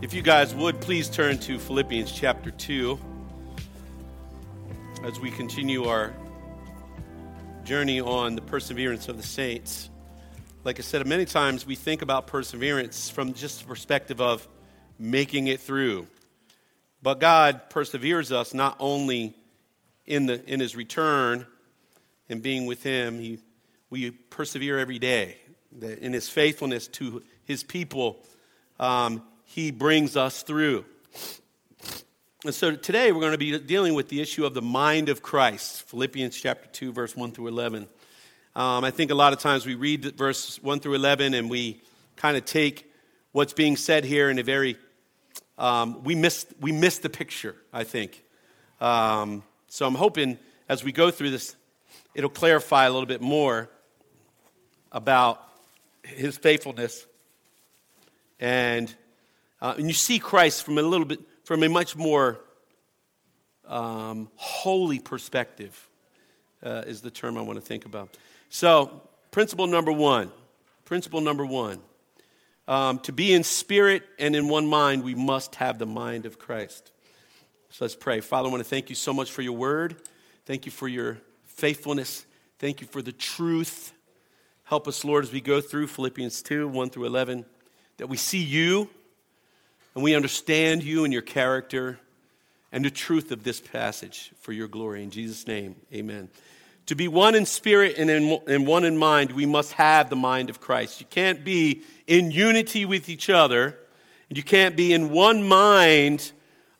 If you guys would, please turn to Philippians chapter 2 as we continue our journey on the perseverance of the saints. Like I said many times, we think about perseverance from just the perspective of making it through. But God perseveres us not only in, the, in his return and being with him, he, we persevere every day. In his faithfulness to his people, um, he brings us through. And so today we're going to be dealing with the issue of the mind of Christ, Philippians chapter 2, verse 1 through 11. Um, I think a lot of times we read verse 1 through 11 and we kind of take what's being said here in a very, um, we, miss, we miss the picture, I think. Um, so I'm hoping as we go through this, it'll clarify a little bit more about his faithfulness. And, uh, and you see Christ from a little bit, from a much more um, holy perspective, uh, is the term I want to think about. So, principle number one. Principle number one. Um, to be in spirit and in one mind, we must have the mind of Christ. So let's pray. Father, I want to thank you so much for your word. Thank you for your faithfulness. Thank you for the truth. Help us, Lord, as we go through Philippians 2 1 through 11, that we see you and we understand you and your character and the truth of this passage for your glory. In Jesus' name, amen. To be one in spirit and in, and one in mind, we must have the mind of Christ. You can't be in unity with each other, and you can't be in one mind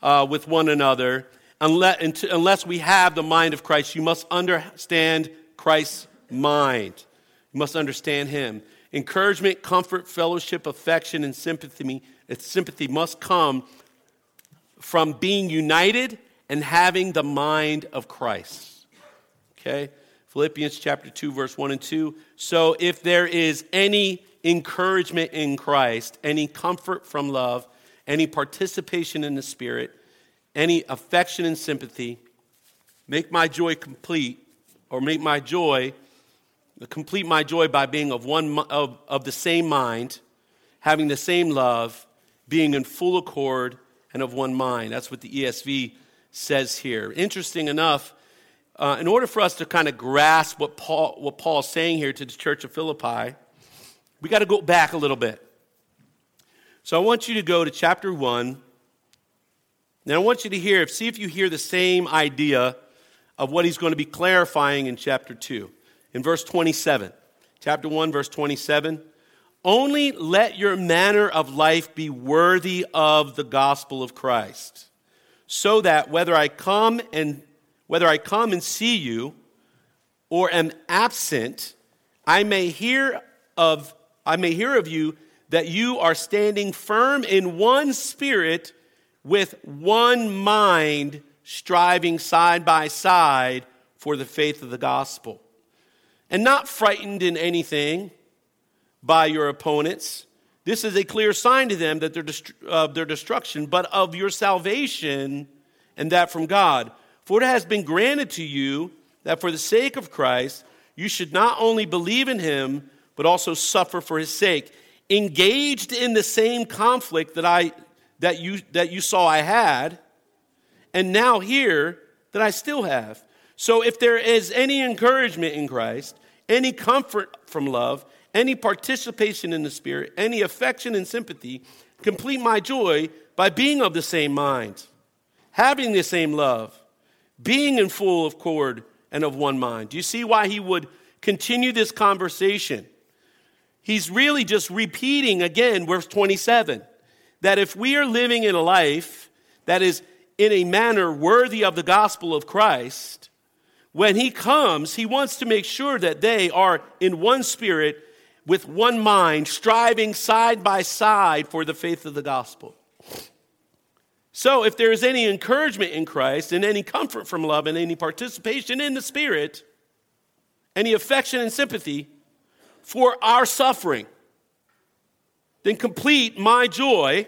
uh, with one another unless, unless we have the mind of Christ. You must understand Christ's mind. You must understand Him. Encouragement, comfort, fellowship, affection, and sympathy, sympathy must come from being united and having the mind of Christ. Okay? Philippians chapter 2, verse 1 and 2. So if there is any encouragement in Christ, any comfort from love, any participation in the Spirit, any affection and sympathy, make my joy complete, or make my joy, complete my joy by being of, one, of, of the same mind, having the same love, being in full accord and of one mind. That's what the ESV says here. Interesting enough, uh, in order for us to kind of grasp what Paul what Paul's saying here to the church of Philippi, we got to go back a little bit. So I want you to go to chapter one. Now I want you to hear, see if you hear the same idea of what he's going to be clarifying in chapter two, in verse twenty-seven. Chapter one, verse twenty-seven. Only let your manner of life be worthy of the gospel of Christ, so that whether I come and whether I come and see you or am absent, I may hear of I may hear of you that you are standing firm in one spirit with one mind striving side by side for the faith of the gospel and not frightened in anything by your opponents this is a clear sign to them that they're of their destruction but of your salvation and that from God for it has been granted to you that for the sake of Christ, you should not only believe in him, but also suffer for his sake. Engaged in the same conflict that, I, that, you, that you saw I had, and now here that I still have. So if there is any encouragement in Christ, any comfort from love, any participation in the Spirit, any affection and sympathy, complete my joy by being of the same mind, having the same love being in full accord and of one mind. Do you see why he would continue this conversation? He's really just repeating again, verse 27, that if we are living in a life that is in a manner worthy of the gospel of Christ, when he comes, he wants to make sure that they are in one spirit, with one mind, striving side by side for the faith of the gospel. So, if there is any encouragement in Christ and any comfort from love and any participation in the Spirit, any affection and sympathy for our suffering, then complete my joy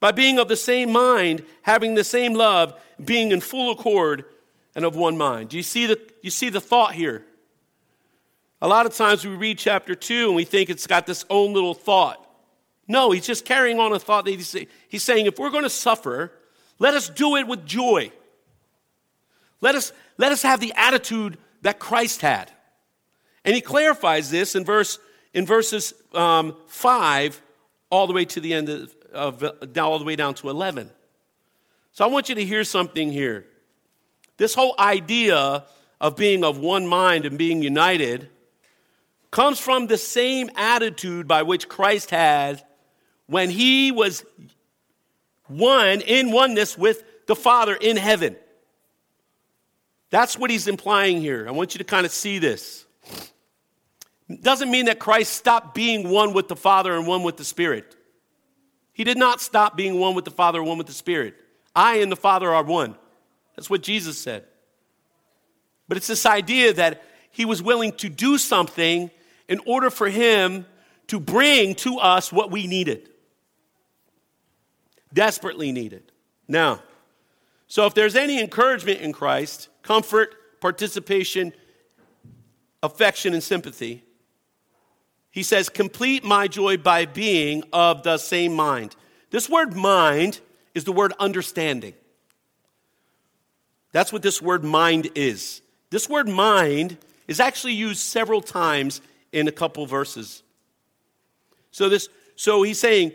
by being of the same mind, having the same love, being in full accord and of one mind. Do you see the, you see the thought here? A lot of times we read chapter 2 and we think it's got this own little thought. No, he's just carrying on a thought that he's, he's saying if we're going to suffer, let us do it with joy. Let us, let us have the attitude that Christ had. And he clarifies this in, verse, in verses um, 5 all the way to the end of, of, all the way down to 11. So I want you to hear something here. This whole idea of being of one mind and being united comes from the same attitude by which Christ had when he was one in oneness with the Father in heaven. That's what he's implying here. I want you to kind of see this. It doesn't mean that Christ stopped being one with the Father and one with the Spirit. He did not stop being one with the Father and one with the Spirit. I and the Father are one. That's what Jesus said. But it's this idea that he was willing to do something in order for him to bring to us what we needed. Desperately needed. Now, so if there's any encouragement in Christ, comfort, participation, affection, and sympathy, he says, complete my joy by being of the same mind. This word mind is the word understanding. That's what this word mind is. This word mind is actually used several times in a couple verses. So this, so he's saying,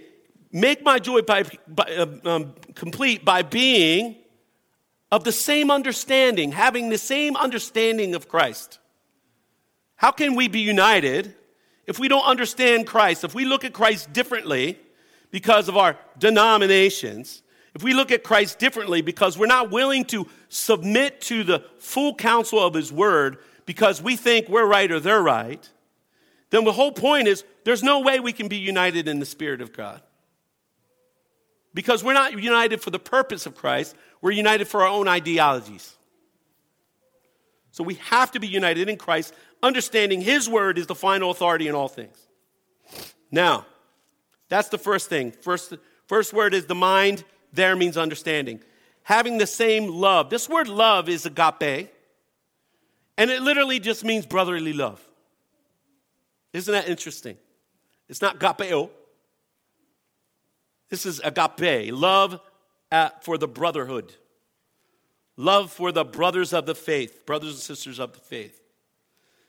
make my joy by, by uh, um, complete by being of the same understanding, having the same understanding of Christ. How can we be united if we don't understand Christ? If we look at Christ differently because of our denominations, if we look at Christ differently because we're not willing to submit to the full counsel of his word because we think we're right or they're right, then the whole point is there's no way we can be united in the Spirit of God. Because we're not united for the purpose of Christ, we're united for our own ideologies. So we have to be united in Christ, understanding His word is the final authority in all things. Now, that's the first thing. First, first word is the mind there means understanding. Having the same love. This word love is agape, and it literally just means brotherly love. Isn't that interesting? It's not agapeo. This is agape, love at, for the brotherhood, love for the brothers of the faith, brothers and sisters of the faith.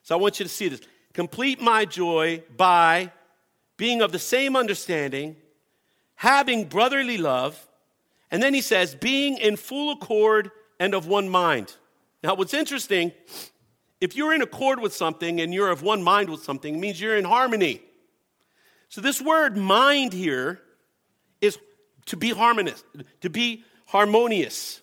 So I want you to see this. Complete my joy by being of the same understanding, having brotherly love, and then he says, being in full accord and of one mind. Now, what's interesting, if you're in accord with something and you're of one mind with something, it means you're in harmony. So, this word mind here is to be harmonious, to be harmonious.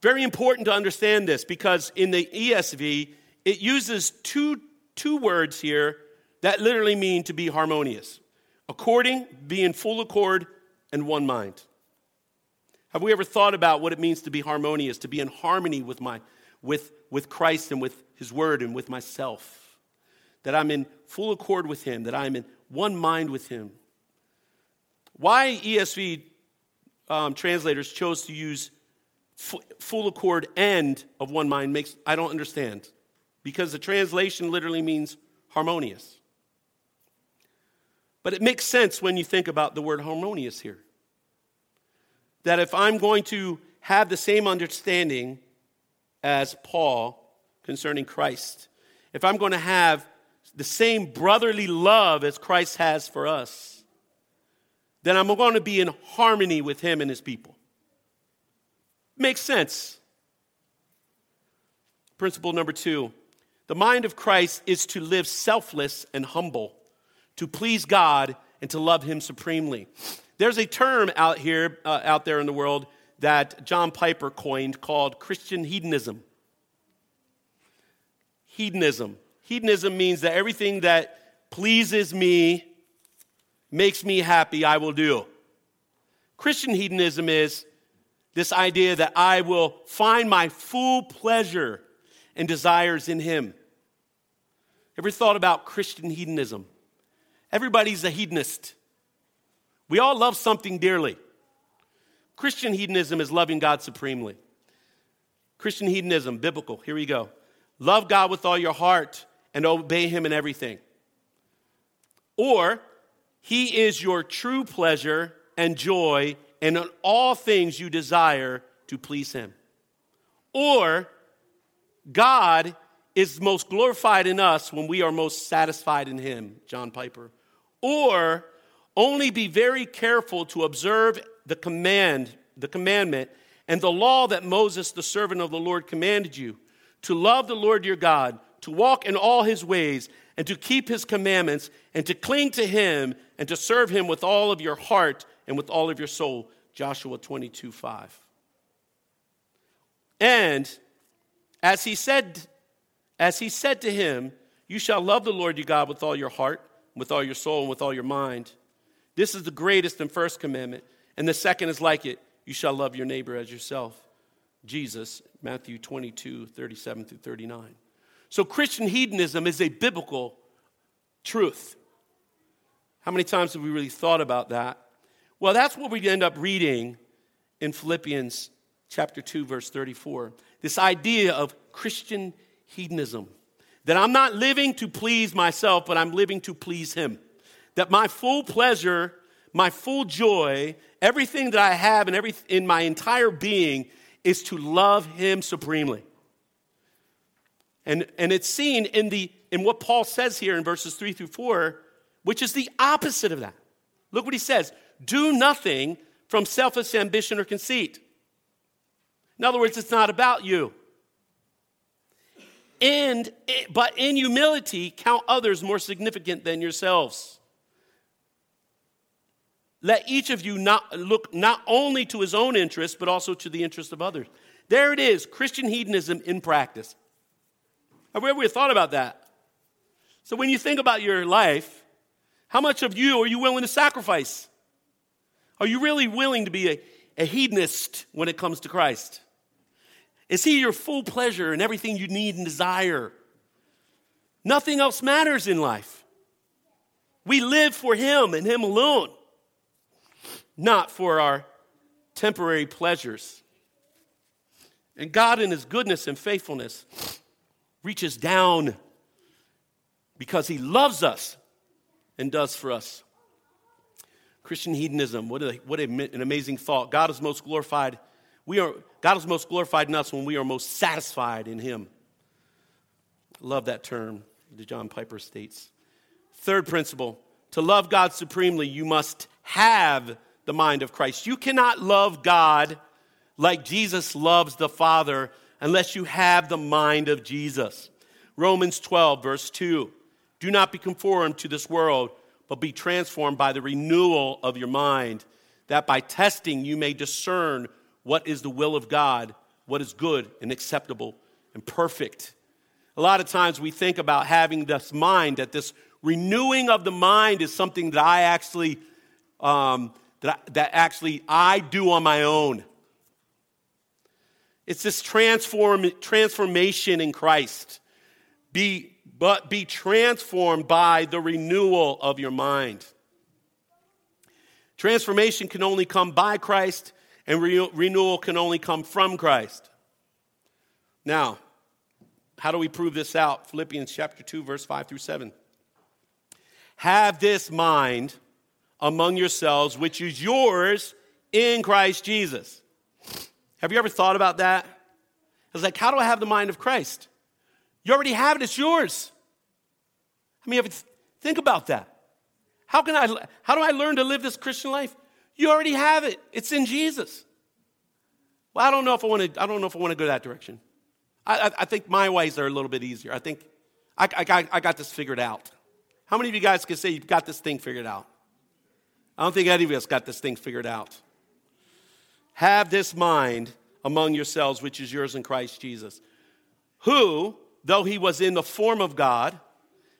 Very important to understand this because in the ESV, it uses two, two words here that literally mean to be harmonious according, be in full accord, and one mind. Have we ever thought about what it means to be harmonious, to be in harmony with, my, with, with Christ and with His Word and with myself? That I'm in full accord with Him, that I'm in one mind with Him. Why ESV um, translators chose to use f- full accord and of one mind makes I don't understand. Because the translation literally means harmonious. But it makes sense when you think about the word harmonious here that if I'm going to have the same understanding as Paul concerning Christ, if I'm going to have the same brotherly love as Christ has for us, then I'm going to be in harmony with him and his people. Makes sense. Principle number two the mind of Christ is to live selfless and humble, to please God and to love him supremely. There's a term out here, uh, out there in the world, that John Piper coined called Christian hedonism. Hedonism. Hedonism means that everything that pleases me, makes me happy, I will do. Christian hedonism is this idea that I will find my full pleasure and desires in Him. Ever thought about Christian hedonism? Everybody's a hedonist. We all love something dearly. Christian hedonism is loving God supremely. Christian hedonism, biblical, here we go. Love God with all your heart and obey Him in everything. Or He is your true pleasure and joy, and in all things you desire to please Him. Or, God is most glorified in us when we are most satisfied in Him, John Piper. Or, only be very careful to observe the command, the commandment, and the law that Moses, the servant of the Lord, commanded you to love the Lord your God, to walk in all his ways, and to keep his commandments, and to cling to him, and to serve him with all of your heart and with all of your soul. Joshua 22 5. And as he said, as he said to him, You shall love the Lord your God with all your heart, with all your soul, and with all your mind. This is the greatest and first commandment. And the second is like it you shall love your neighbor as yourself. Jesus, Matthew 22, 37 through 39. So Christian hedonism is a biblical truth. How many times have we really thought about that? Well, that's what we end up reading in Philippians chapter 2 verse 34. This idea of Christian hedonism. That I'm not living to please myself, but I'm living to please him. That my full pleasure, my full joy, everything that I have every, in my entire being is to love him supremely. And, and it's seen in, the, in what Paul says here in verses 3 through 4, which is the opposite of that. Look what he says do nothing from selfish ambition or conceit. In other words, it's not about you. And, but in humility, count others more significant than yourselves. Let each of you not look not only to his own interest, but also to the interest of others. There it is, Christian hedonism in practice. Have we ever thought about that? So when you think about your life, how much of you are you willing to sacrifice? Are you really willing to be a, a hedonist when it comes to Christ? Is he your full pleasure and everything you need and desire? Nothing else matters in life. We live for him and him alone not for our temporary pleasures. And God, in His goodness and faithfulness, reaches down because He loves us and does for us. Christian hedonism, what, a, what a, an amazing thought. God is most glorified. We are, God is most glorified in us when we are most satisfied in Him. Love that term, the John Piper states. Third principle to love God supremely, you must have the mind of Christ. You cannot love God like Jesus loves the Father unless you have the mind of Jesus. Romans 12, verse 2. Do not be conformed to this world, but be transformed by the renewal of your mind, that by testing you may discern what is the will of God, what is good and acceptable and perfect. A lot of times we think about having this mind, that this renewing of the mind is something that I actually um, that, I, that actually I do on my own. It's this transform, transformation in Christ. Be, but be transformed by the renewal of your mind. Transformation can only come by Christ, and re- renewal can only come from Christ. Now, how do we prove this out? Philippians chapter 2, verse 5 through 7. Have this mind among yourselves, which is yours in Christ Jesus. Have you ever thought about that? It's like, how do I have the mind of Christ? You already have it, it's yours. I mean, if it's think about that. How can I how do I learn to live this Christian life? You already have it. It's in Jesus. Well, I don't know if I want to, I don't know if I want to go that direction. I, I, I think my ways are a little bit easier. I think I, I, I got this figured out. How many of you guys can say you've got this thing figured out? I don't think any of us got this thing figured out. Have this mind among yourselves, which is yours in Christ Jesus, who, though he was in the form of God,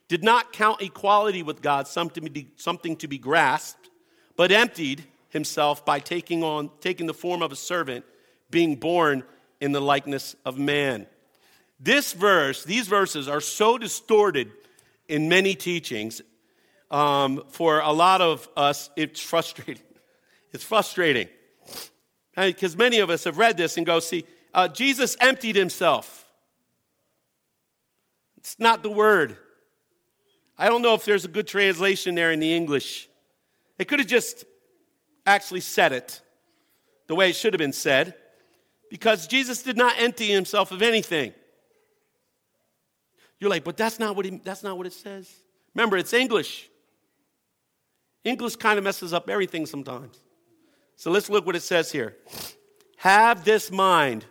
did not count equality with God something to be, grasped, but emptied himself by taking on taking the form of a servant, being born in the likeness of man. This verse, these verses are so distorted in many teachings um, for a lot of us, it's frustrating. It's frustrating. Because many of us have read this and go, see, uh, Jesus emptied himself. It's not the word. I don't know if there's a good translation there in the English. They could have just actually said it the way it should have been said because Jesus did not empty himself of anything. You're like, but that's not what, he, that's not what it says. Remember, it's English. English kind of messes up everything sometimes. So let's look what it says here. Have this mind,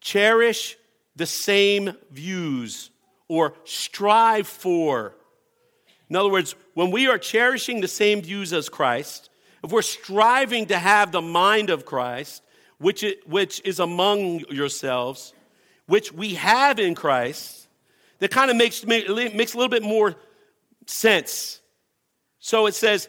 cherish the same views, or strive for. In other words, when we are cherishing the same views as Christ, if we're striving to have the mind of Christ, which, which is among yourselves, which we have in Christ, that kind of makes, makes a little bit more sense. So it says,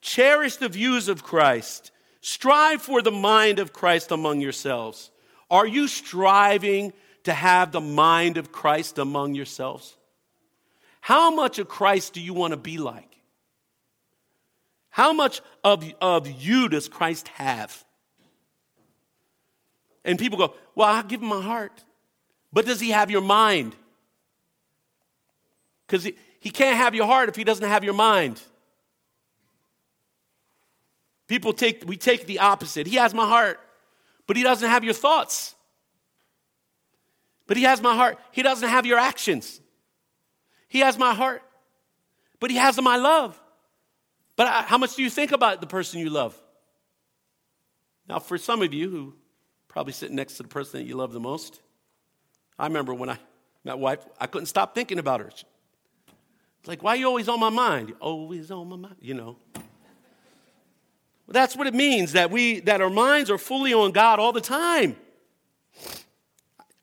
cherish the views of Christ, strive for the mind of Christ among yourselves. Are you striving to have the mind of Christ among yourselves? How much of Christ do you want to be like? How much of, of you does Christ have? And people go, Well, I'll give him my heart. But does he have your mind? Because he, he can't have your heart if he doesn't have your mind. People take, we take the opposite. He has my heart, but he doesn't have your thoughts. But he has my heart. He doesn't have your actions. He has my heart, but he has my love. But how much do you think about the person you love? Now, for some of you who probably sit next to the person that you love the most, I remember when I met wife, I couldn't stop thinking about her. It's like, why are you always on my mind? You're always on my mind, you know. That's what it means that we that our minds are fully on God all the time.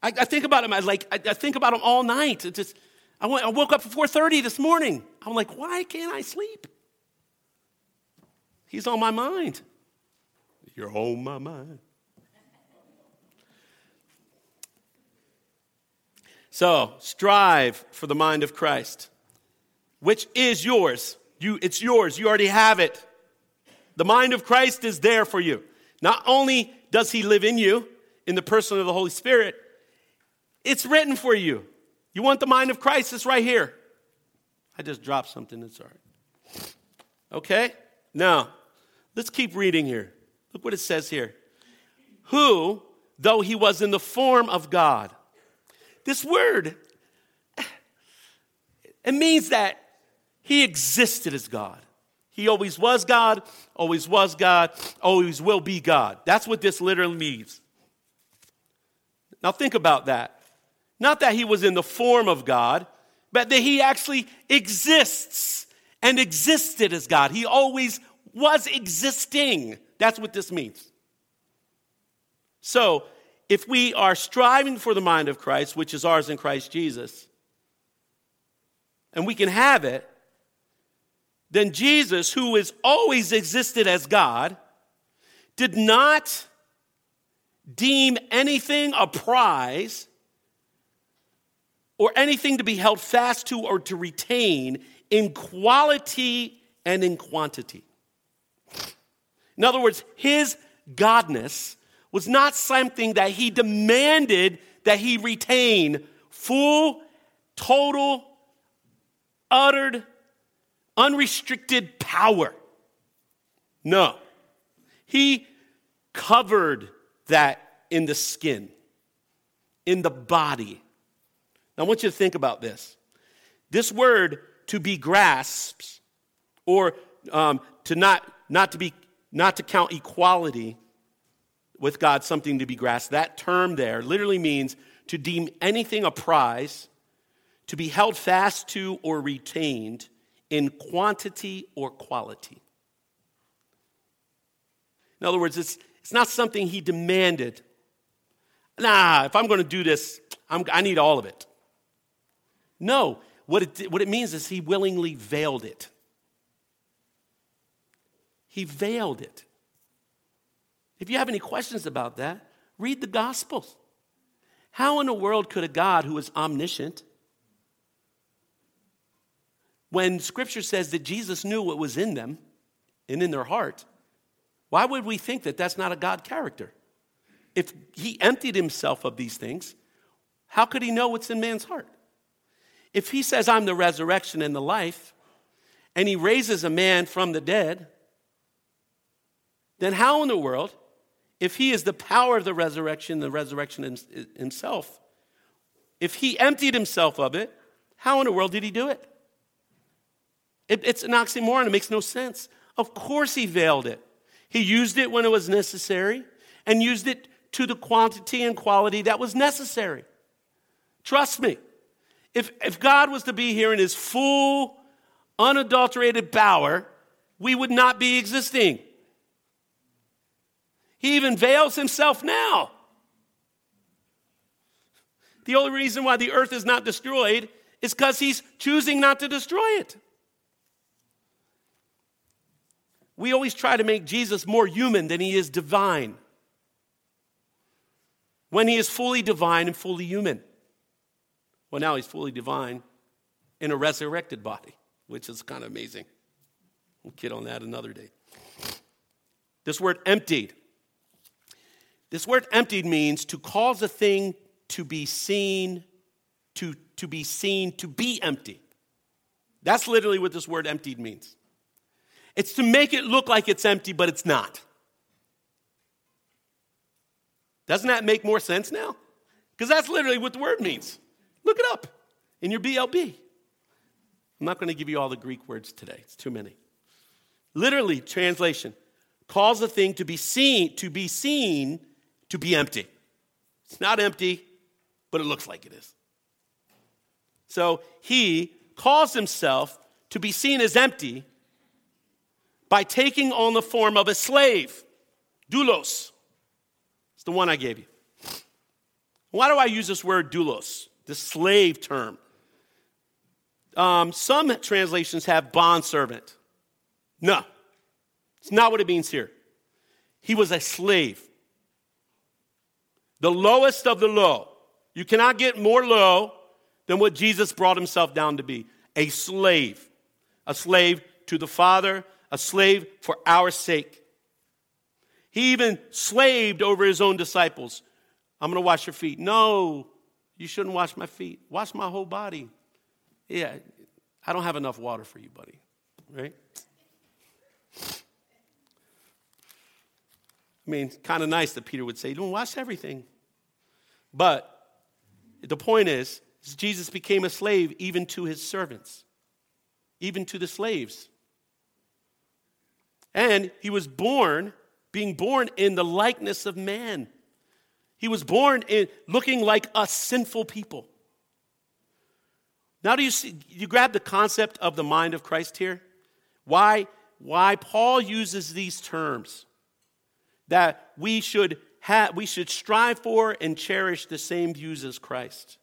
I, I think about him. I like I, I, think about him all night. It just I, went, I woke up at 4:30 this morning. I'm like, why can't I sleep? He's on my mind. You're on my mind. So, strive for the mind of Christ, which is yours. You, it's yours. You already have it. The mind of Christ is there for you. Not only does he live in you in the person of the Holy Spirit, it's written for you. You want the mind of Christ? It's right here. I just dropped something. It's all right. Okay? Now, Let's keep reading here. Look what it says here. Who, though he was in the form of God. This word, it means that he existed as God. He always was God, always was God, always will be God. That's what this literally means. Now think about that. Not that he was in the form of God, but that he actually exists and existed as God. He always was existing. That's what this means. So, if we are striving for the mind of Christ, which is ours in Christ Jesus, and we can have it, then Jesus, who has always existed as God, did not deem anything a prize or anything to be held fast to or to retain in quality and in quantity. In other words, his godness was not something that he demanded that he retain full, total, uttered, unrestricted power. No. He covered that in the skin, in the body. Now, I want you to think about this. This word, to be grasped, or um, to not, not to be not to count equality with God something to be grasped. That term there literally means to deem anything a prize, to be held fast to or retained in quantity or quality. In other words, it's, it's not something he demanded. Nah, if I'm going to do this, I'm, i need all of it. No, what it, what it means is he willingly veiled it. He veiled it. If you have any questions about that, read the Gospels. How in the world could a God who is omniscient, when Scripture says that Jesus knew what was in them and in their heart, why would we think that that's not a God character? If he emptied himself of these things, how could he know what's in man's heart? If he says, I'm the resurrection and the life, and he raises a man from the dead, then how in the world, if he is the power of the resurrection, the resurrection himself, if he emptied himself of it, how in the world did he do it? It it's an oxymoron. It makes no sense. Of course, he veiled it. He used it when it was necessary and used it to the quantity and quality that was necessary. Trust me. If, if God was to be here in his full, unadulterated power, we would not be existing. He even veils himself now. The only reason why the earth is not destroyed is because he's choosing not to destroy it. We always try to make Jesus more human than he is divine. When he is fully divine and fully human. Well, now he's fully divine in a resurrected body, which is kind of amazing. We'll get on that another day. This word emptied this word emptied means to cause a thing to be seen, to, to be seen to be empty. That's literally what this word emptied means. It's to make it look like it's empty, but it's not. Doesn't that make more sense now? Because that's literally what the word means. Look it up in your BLB. I'm not going to give you all the Greek words today, it's too many. Literally, translation calls a thing to be seen, to be seen to be empty. It's not empty, but it looks like it is. So he calls himself to be seen as empty by taking on the form of a slave, doulos. It's the one I gave you. Why do I use this word doulos, the slave term? Um, some translations have bondservant. No, it's not what it means here. He was a slave the lowest of the low. You cannot get more low than what Jesus brought himself down to be a slave, a slave to the Father, a slave for our sake. He even slaved over his own disciples. I'm going to wash your feet. No, you shouldn't wash my feet. Wash my whole body. Yeah, I don't have enough water for you, buddy. Right? I mean, kind of nice that Peter would say, don't wash everything. But the point is, Jesus became a slave even to his servants, even to the slaves. And he was born, being born in the likeness of man. He was born in looking like us sinful people. Now, do you see, you grab the concept of the mind of Christ here? Why, why Paul uses these terms that we should have, we should strive for and cherish the same views as Christ.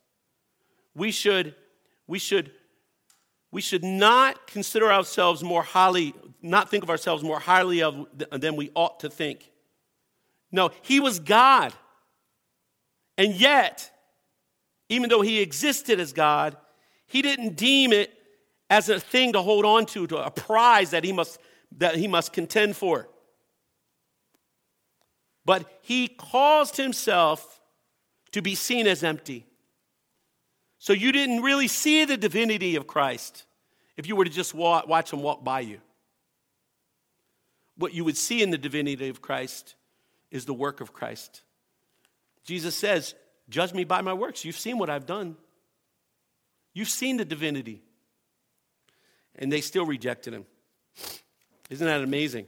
We should, we should, we should not consider ourselves more highly, not think of ourselves more highly of than we ought to think. No, he was God. And yet, even though he existed as God, he didn't deem it as a thing to hold on to, to a prize that he must, that he must contend for but he caused himself to be seen as empty. So you didn't really see the divinity of Christ if you were to just walk, watch him walk by you. What you would see in the divinity of Christ is the work of Christ. Jesus says, Judge me by my works. You've seen what I've done, you've seen the divinity. And they still rejected him. Isn't that amazing?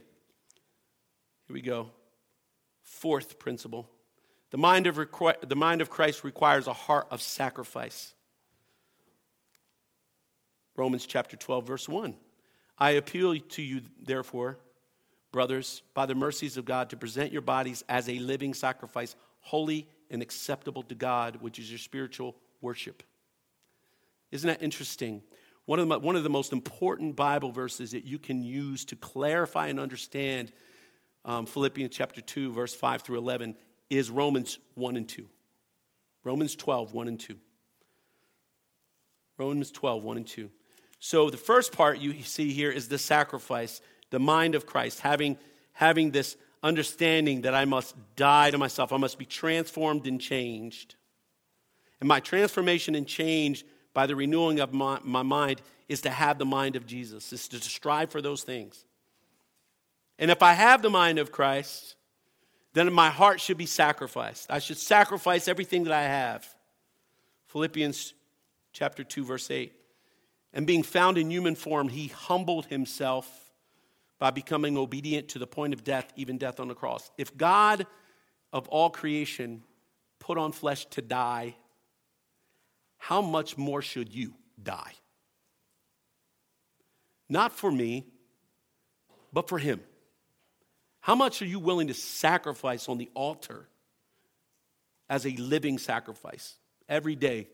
Here we go. Fourth principle the mind of, requ- the mind of Christ requires a heart of sacrifice. Romans chapter 12, verse 1. I appeal to you, therefore, brothers, by the mercies of God, to present your bodies as a living sacrifice, holy and acceptable to God, which is your spiritual worship. Isn't that interesting? One of, the, one of the most important Bible verses that you can use to clarify and understand um, Philippians chapter 2, verse 5 through 11, is Romans 1 and 2. Romans 12, 1 and 2. Romans 12, 1 and 2. So the first part you see here is the sacrifice, the mind of Christ, having, having this understanding that I must die to myself, I must be transformed and changed. And my transformation and change by the renewing of my, my mind is to have the mind of Jesus, is to strive for those things. And if I have the mind of Christ, then my heart should be sacrificed. I should sacrifice everything that I have. Philippians chapter 2 verse 8. And being found in human form, he humbled himself by becoming obedient to the point of death, even death on the cross. If God of all creation put on flesh to die, how much more should you die? Not for me, but for him. How much are you willing to sacrifice on the altar as a living sacrifice every day?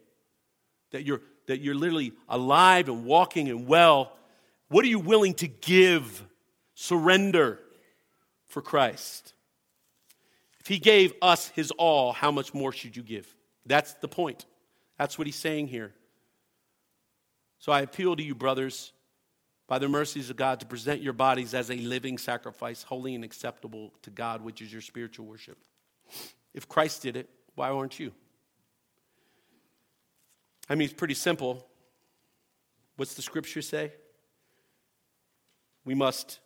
That you're, that you're literally alive and walking and well. What are you willing to give, surrender for Christ? If he gave us his all, how much more should you give? That's the point. That's what he's saying here. So I appeal to you, brothers by the mercies of God, to present your bodies as a living sacrifice, holy and acceptable to God, which is your spiritual worship. If Christ did it, why aren't you? I mean, it's pretty simple. What's the scripture say? We must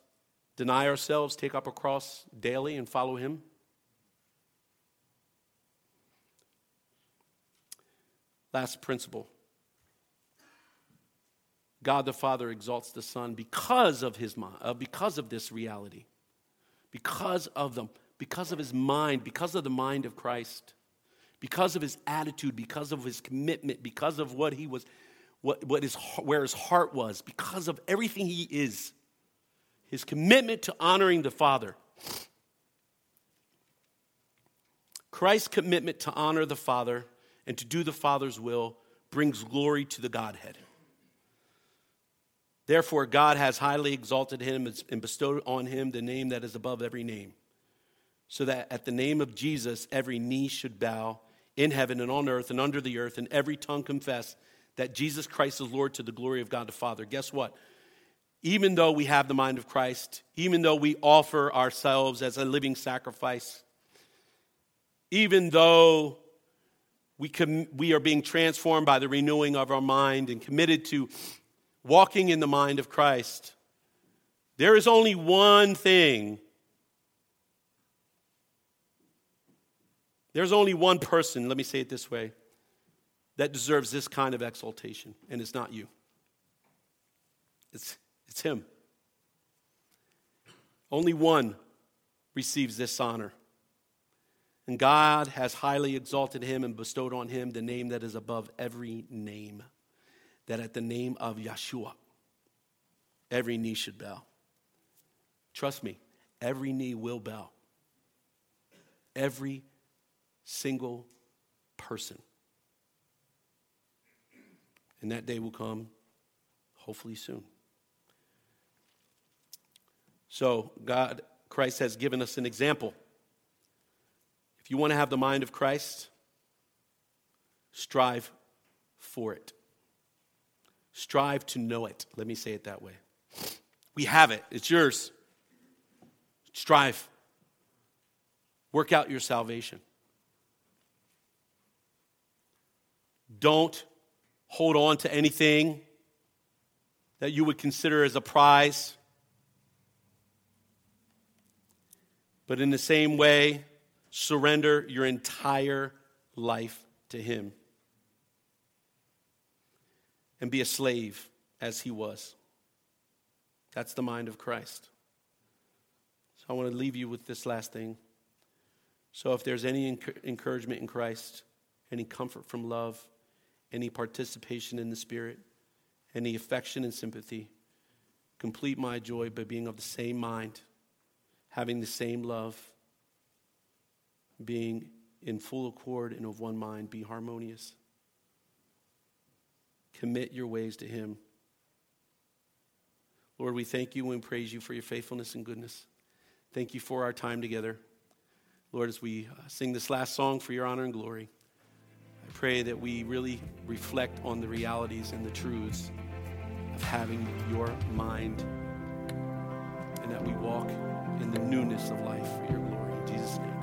deny ourselves, take up a cross daily, and follow Him. Last principle God the Father exalts the Son because of his mind, uh, because of this reality, because of them, because of his mind, because of the mind of Christ, because of his attitude, because of his commitment, because of what he was, what, what his, where his heart was, because of everything he is, his commitment to honoring the Father. Christ's commitment to honor the Father and to do the Father's will brings glory to the Godhead. Therefore, God has highly exalted him and bestowed on him the name that is above every name, so that at the name of Jesus, every knee should bow in heaven and on earth and under the earth, and every tongue confess that Jesus Christ is Lord to the glory of God the Father. Guess what? Even though we have the mind of Christ, even though we offer ourselves as a living sacrifice, even though we, com- we are being transformed by the renewing of our mind and committed to walking in the mind of Christ, there is only one thing. There's only one person, let me say it this way, that deserves this kind of exaltation, and it's not you. It's, it's him. Only one receives this honor. And God has highly exalted him and bestowed on him the name that is above every name that at the name of Yeshua, every knee should bow. Trust me, every knee will bow. Every single person. And that day will come hopefully soon. So, God, Christ has given us an example. If you want to have the mind of Christ, strive for it. Strive to know it. Let me say it that way. We have it, it's yours. Strive. Work out your salvation. Don't hold on to anything that you would consider as a prize. But in the same way, surrender your entire life to Him and be a slave as he was. That's the mind of Christ. So I want to leave you with this last thing. So if there's any encouragement in Christ, any comfort from love, any participation in the Spirit, any affection and sympathy, complete my joy by being of the same mind, having the same love, being in full accord and of one mind, be harmonious. Commit your ways to Him. Lord, we thank you and praise you for your faithfulness and goodness. Thank you for our time together. Lord, as we uh, sing this last song for your honor and glory, I pray that we really reflect on the realities and the truths of having your mind and that we walk in the newness of life for your glory. In Jesus' name.